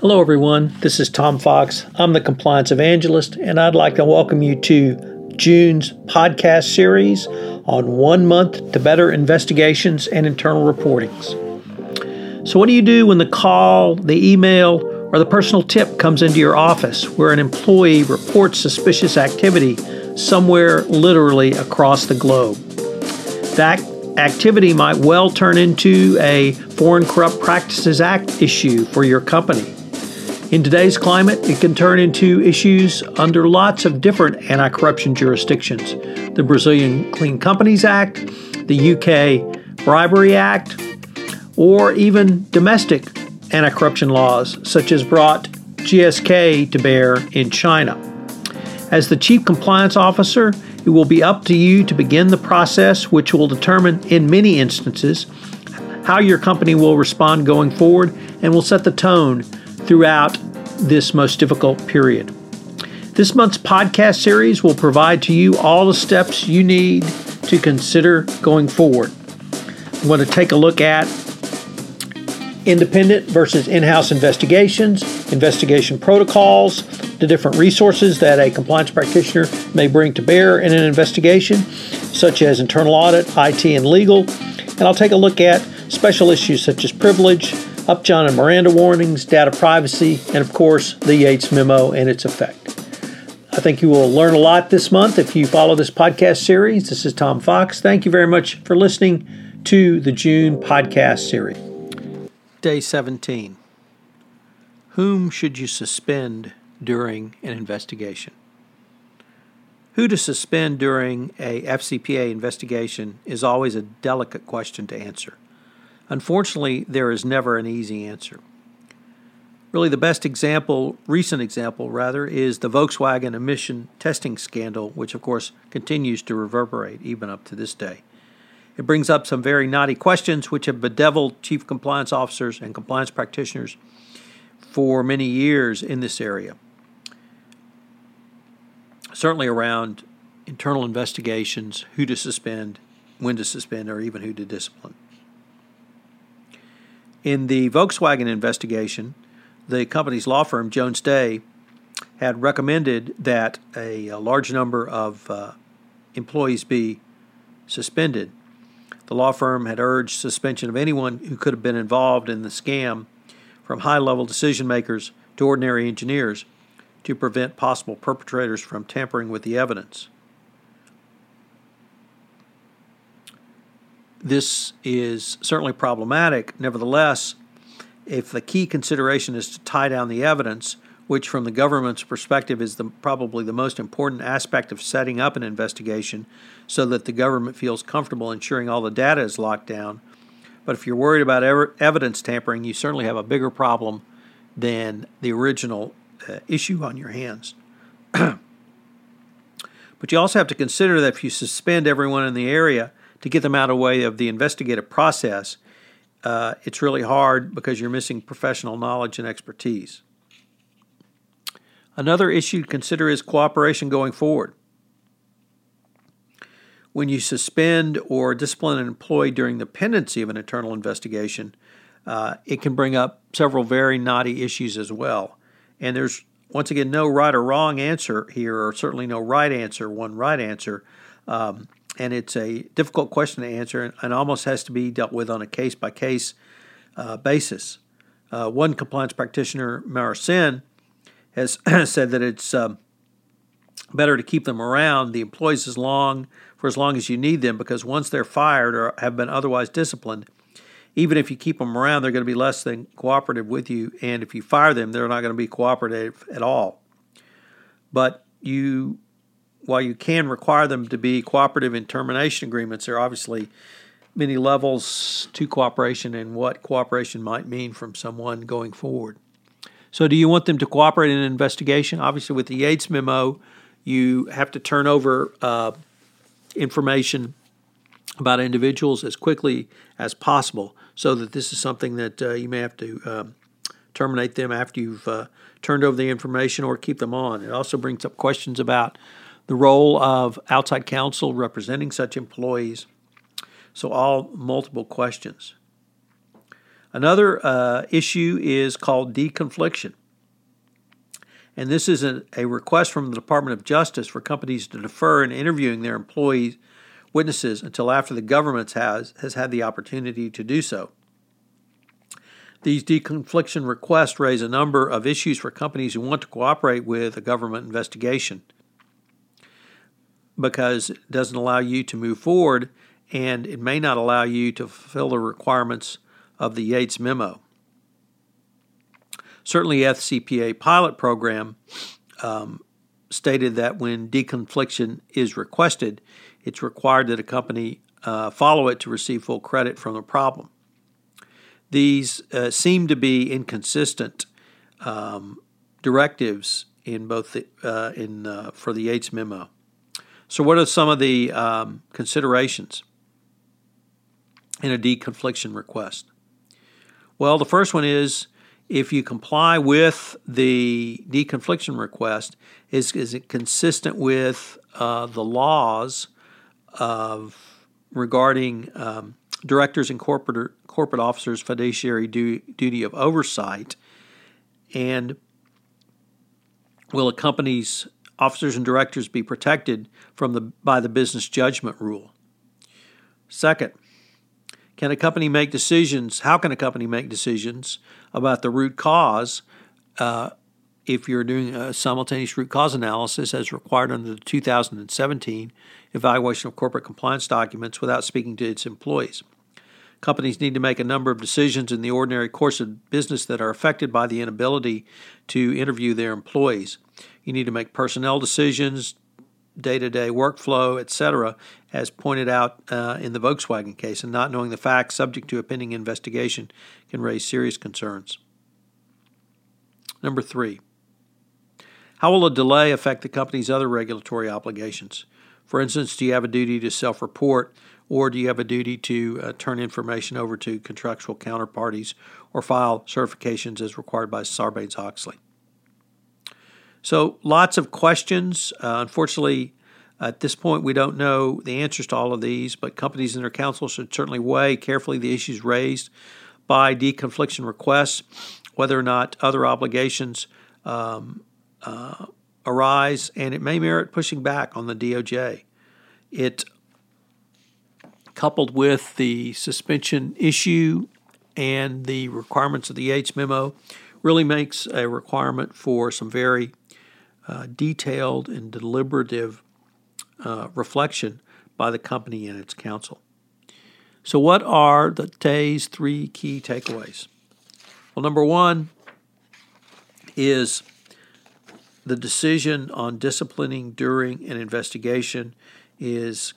Hello, everyone. This is Tom Fox. I'm the Compliance Evangelist, and I'd like to welcome you to June's podcast series on one month to better investigations and internal reportings. So, what do you do when the call, the email, or the personal tip comes into your office where an employee reports suspicious activity somewhere literally across the globe? That activity might well turn into a Foreign Corrupt Practices Act issue for your company. In today's climate, it can turn into issues under lots of different anti corruption jurisdictions the Brazilian Clean Companies Act, the UK Bribery Act, or even domestic anti corruption laws, such as brought GSK to bear in China. As the Chief Compliance Officer, it will be up to you to begin the process, which will determine, in many instances, how your company will respond going forward and will set the tone throughout this most difficult period. This month's podcast series will provide to you all the steps you need to consider going forward. I'm going to take a look at independent versus in house investigations, investigation protocols, the different resources that a compliance practitioner may bring to bear in an investigation, such as internal audit, IT, and legal. And I'll take a look at special issues such as privilege, Upjohn and Miranda warnings, data privacy, and of course, the Yates memo and its effect. I think you will learn a lot this month if you follow this podcast series. This is Tom Fox. Thank you very much for listening to the June podcast series. Day 17 Whom should you suspend during an investigation? Who to suspend during a FCPA investigation is always a delicate question to answer. Unfortunately, there is never an easy answer. Really, the best example, recent example rather, is the Volkswagen emission testing scandal, which of course continues to reverberate even up to this day. It brings up some very knotty questions which have bedeviled chief compliance officers and compliance practitioners for many years in this area. Certainly around internal investigations, who to suspend, when to suspend, or even who to discipline. In the Volkswagen investigation, the company's law firm, Jones Day, had recommended that a, a large number of uh, employees be suspended. The law firm had urged suspension of anyone who could have been involved in the scam, from high level decision makers to ordinary engineers, to prevent possible perpetrators from tampering with the evidence. This is certainly problematic. Nevertheless, if the key consideration is to tie down the evidence, which from the government's perspective is the, probably the most important aspect of setting up an investigation so that the government feels comfortable ensuring all the data is locked down. But if you're worried about evidence tampering, you certainly have a bigger problem than the original uh, issue on your hands. but you also have to consider that if you suspend everyone in the area, to get them out of the way of the investigative process, uh, it's really hard because you're missing professional knowledge and expertise. Another issue to consider is cooperation going forward. When you suspend or discipline an employee during the pendency of an internal investigation, uh, it can bring up several very knotty issues as well. And there's, once again, no right or wrong answer here, or certainly no right answer, one right answer. Um, and it's a difficult question to answer and, almost has to be dealt with on a case by case basis. Uh, one compliance practitioner, Mara Sen, has said that it's um, better to keep them around the employees as long for as long as you need them because once they're fired or have been otherwise disciplined, even if you keep them around, they're going to be less than cooperative with you, and if you fire them, they're not going to be cooperative at all. But you while you can require them to be cooperative in termination agreements, there are obviously many levels to cooperation and what cooperation might mean from someone going forward. So, do you want them to cooperate in an investigation? Obviously, with the Yates memo, you have to turn over uh, information about individuals as quickly as possible so that this is something that uh, you may have to um, terminate them after you've uh, turned over the information or keep them on. It also brings up questions about the role of outside counsel representing such employees. So, all multiple questions. Another uh, issue is called deconfliction. And this is a, a, request from the Department of Justice for companies to defer in interviewing their employees, witnesses, until after the government has, has had the opportunity to do so. These deconfliction requests raise a number of issues for companies who want to cooperate with a government investigation because it doesn't allow you to move forward and it may not allow you to fulfill the requirements of the Yates memo. Certainly, FCPA pilot program um, stated that when deconfliction is requested, it's required that a company uh, follow it to receive full credit from the problem. These uh, seem to be inconsistent um, directives in both the, uh, in uh, for the Yates memo. So, what are some of the um, considerations in a deconfliction request? Well, the first one is if you comply with the deconfliction request, is, is it consistent with uh, the laws of regarding um, directors and corporate corporate officers' fiduciary du- duty of oversight, and will a company's officers and directors be protected from the by the business judgment rule? Second, can a company make decisions? How can a company make decisions about the root cause uh, if you're doing a simultaneous root cause analysis as required under the 2017 evaluation of corporate compliance documents without speaking to its employees? Companies need to make a number of decisions in the ordinary course of business that are affected by the inability to interview their employees. You need to make personnel decisions, day to day workflow, etc., as pointed out uh, in the Volkswagen case, and not knowing the facts subject to a pending investigation can raise serious concerns. Number three, how will a delay affect the company's other regulatory obligations? For instance, do you have a duty to self report or do you have a duty to uh, turn information over to contractual counterparties or file certifications as required by Sarbanes Oxley? So, lots of questions. Uh, unfortunately, at this point, we don't know the answers to all of these, but companies and their counsel should certainly weigh carefully the issues raised by deconfliction requests, whether or not other obligations um, uh, arise, and it may merit pushing back on the DOJ. It coupled with the suspension issue and the requirements of the Yates memo, really makes a requirement for some very uh, detailed and deliberative uh, reflection by the company and its counsel. So, what are the today's three key takeaways? Well, number one is the decision on disciplining during an investigation is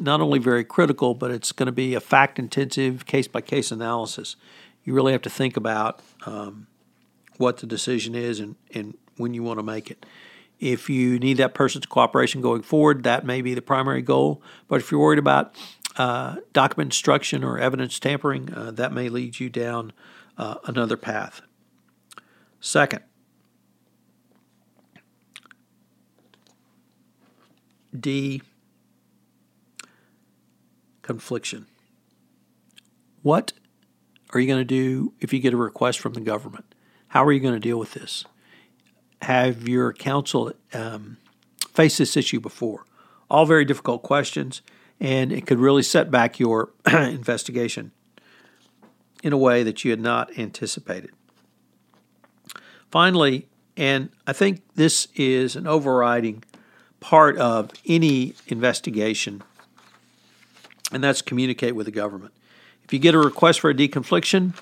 not only very critical, but it's going to be a fact intensive, case by case analysis. You really have to think about um, what the decision is and, and when you want to make it. If you need that person's cooperation going forward, that may be the primary goal. But if you're worried about uh, document destruction or evidence tampering, uh, that may lead you down uh, another path. Second, D confliction. What are you going to do if you get a request from the government? How are you going to deal with this? Have your counsel um, faced this issue before? All very difficult questions, and it could really set back your investigation in a way that you had not anticipated. Finally, and I think this is an overriding part of any investigation and that's communicate with the government. If you get a request for a deconfliction,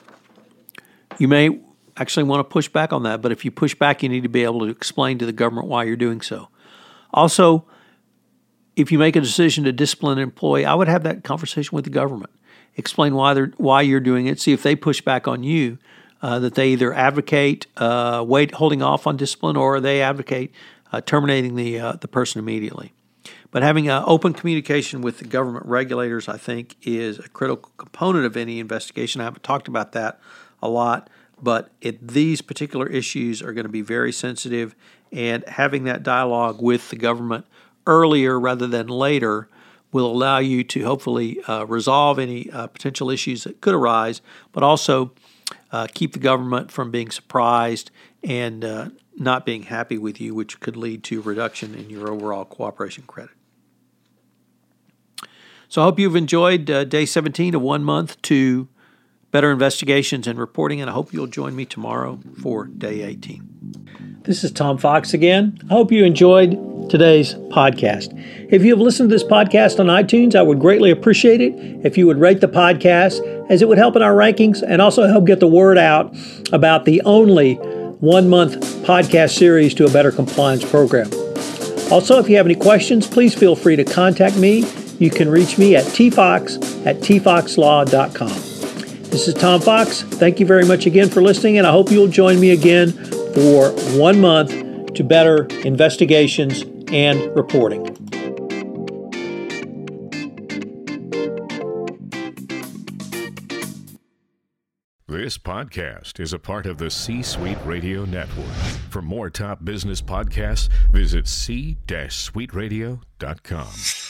you may actually want to push back on that, but if you push back, you need to be able to explain to the government why you're doing so. Also, if you make a decision to discipline an employee, I would have that conversation with the government. Explain why they're why you're doing it. See if they push back on you, uh, that they either advocate uh, wait holding off on discipline or they advocate uh, terminating the uh, the person immediately. But having open communication with the government regulators, I think, is a critical component of any investigation. I haven't talked about that a lot, but it, these particular issues are going to be very sensitive, and having that dialogue with the government earlier rather than later will allow you to hopefully uh, resolve any uh, potential issues that could arise, but also uh, keep the government from being surprised and uh, not being happy with you, which could lead to reduction in your overall cooperation credit. So I hope you've enjoyed uh, day 17 of one month to better investigations and reporting, and I hope you'll join me tomorrow for day 18. This is Tom Fox again. I hope you enjoyed today's podcast. If you have listened to this podcast on iTunes, I would greatly appreciate it if you would rate the podcast, as it would help in our rankings and also help get the word out about the only one month podcast series to a better compliance program. Also, if you have any questions, please feel free to contact me. You can reach me at tfox at tfoxlaw.com. This is Tom Fox. Thank you very much again for listening, and I hope you'll join me again for one month to better investigations and reporting. This podcast is a part of the C Suite Radio Network. For more top business podcasts, visit c-suiteradio.com.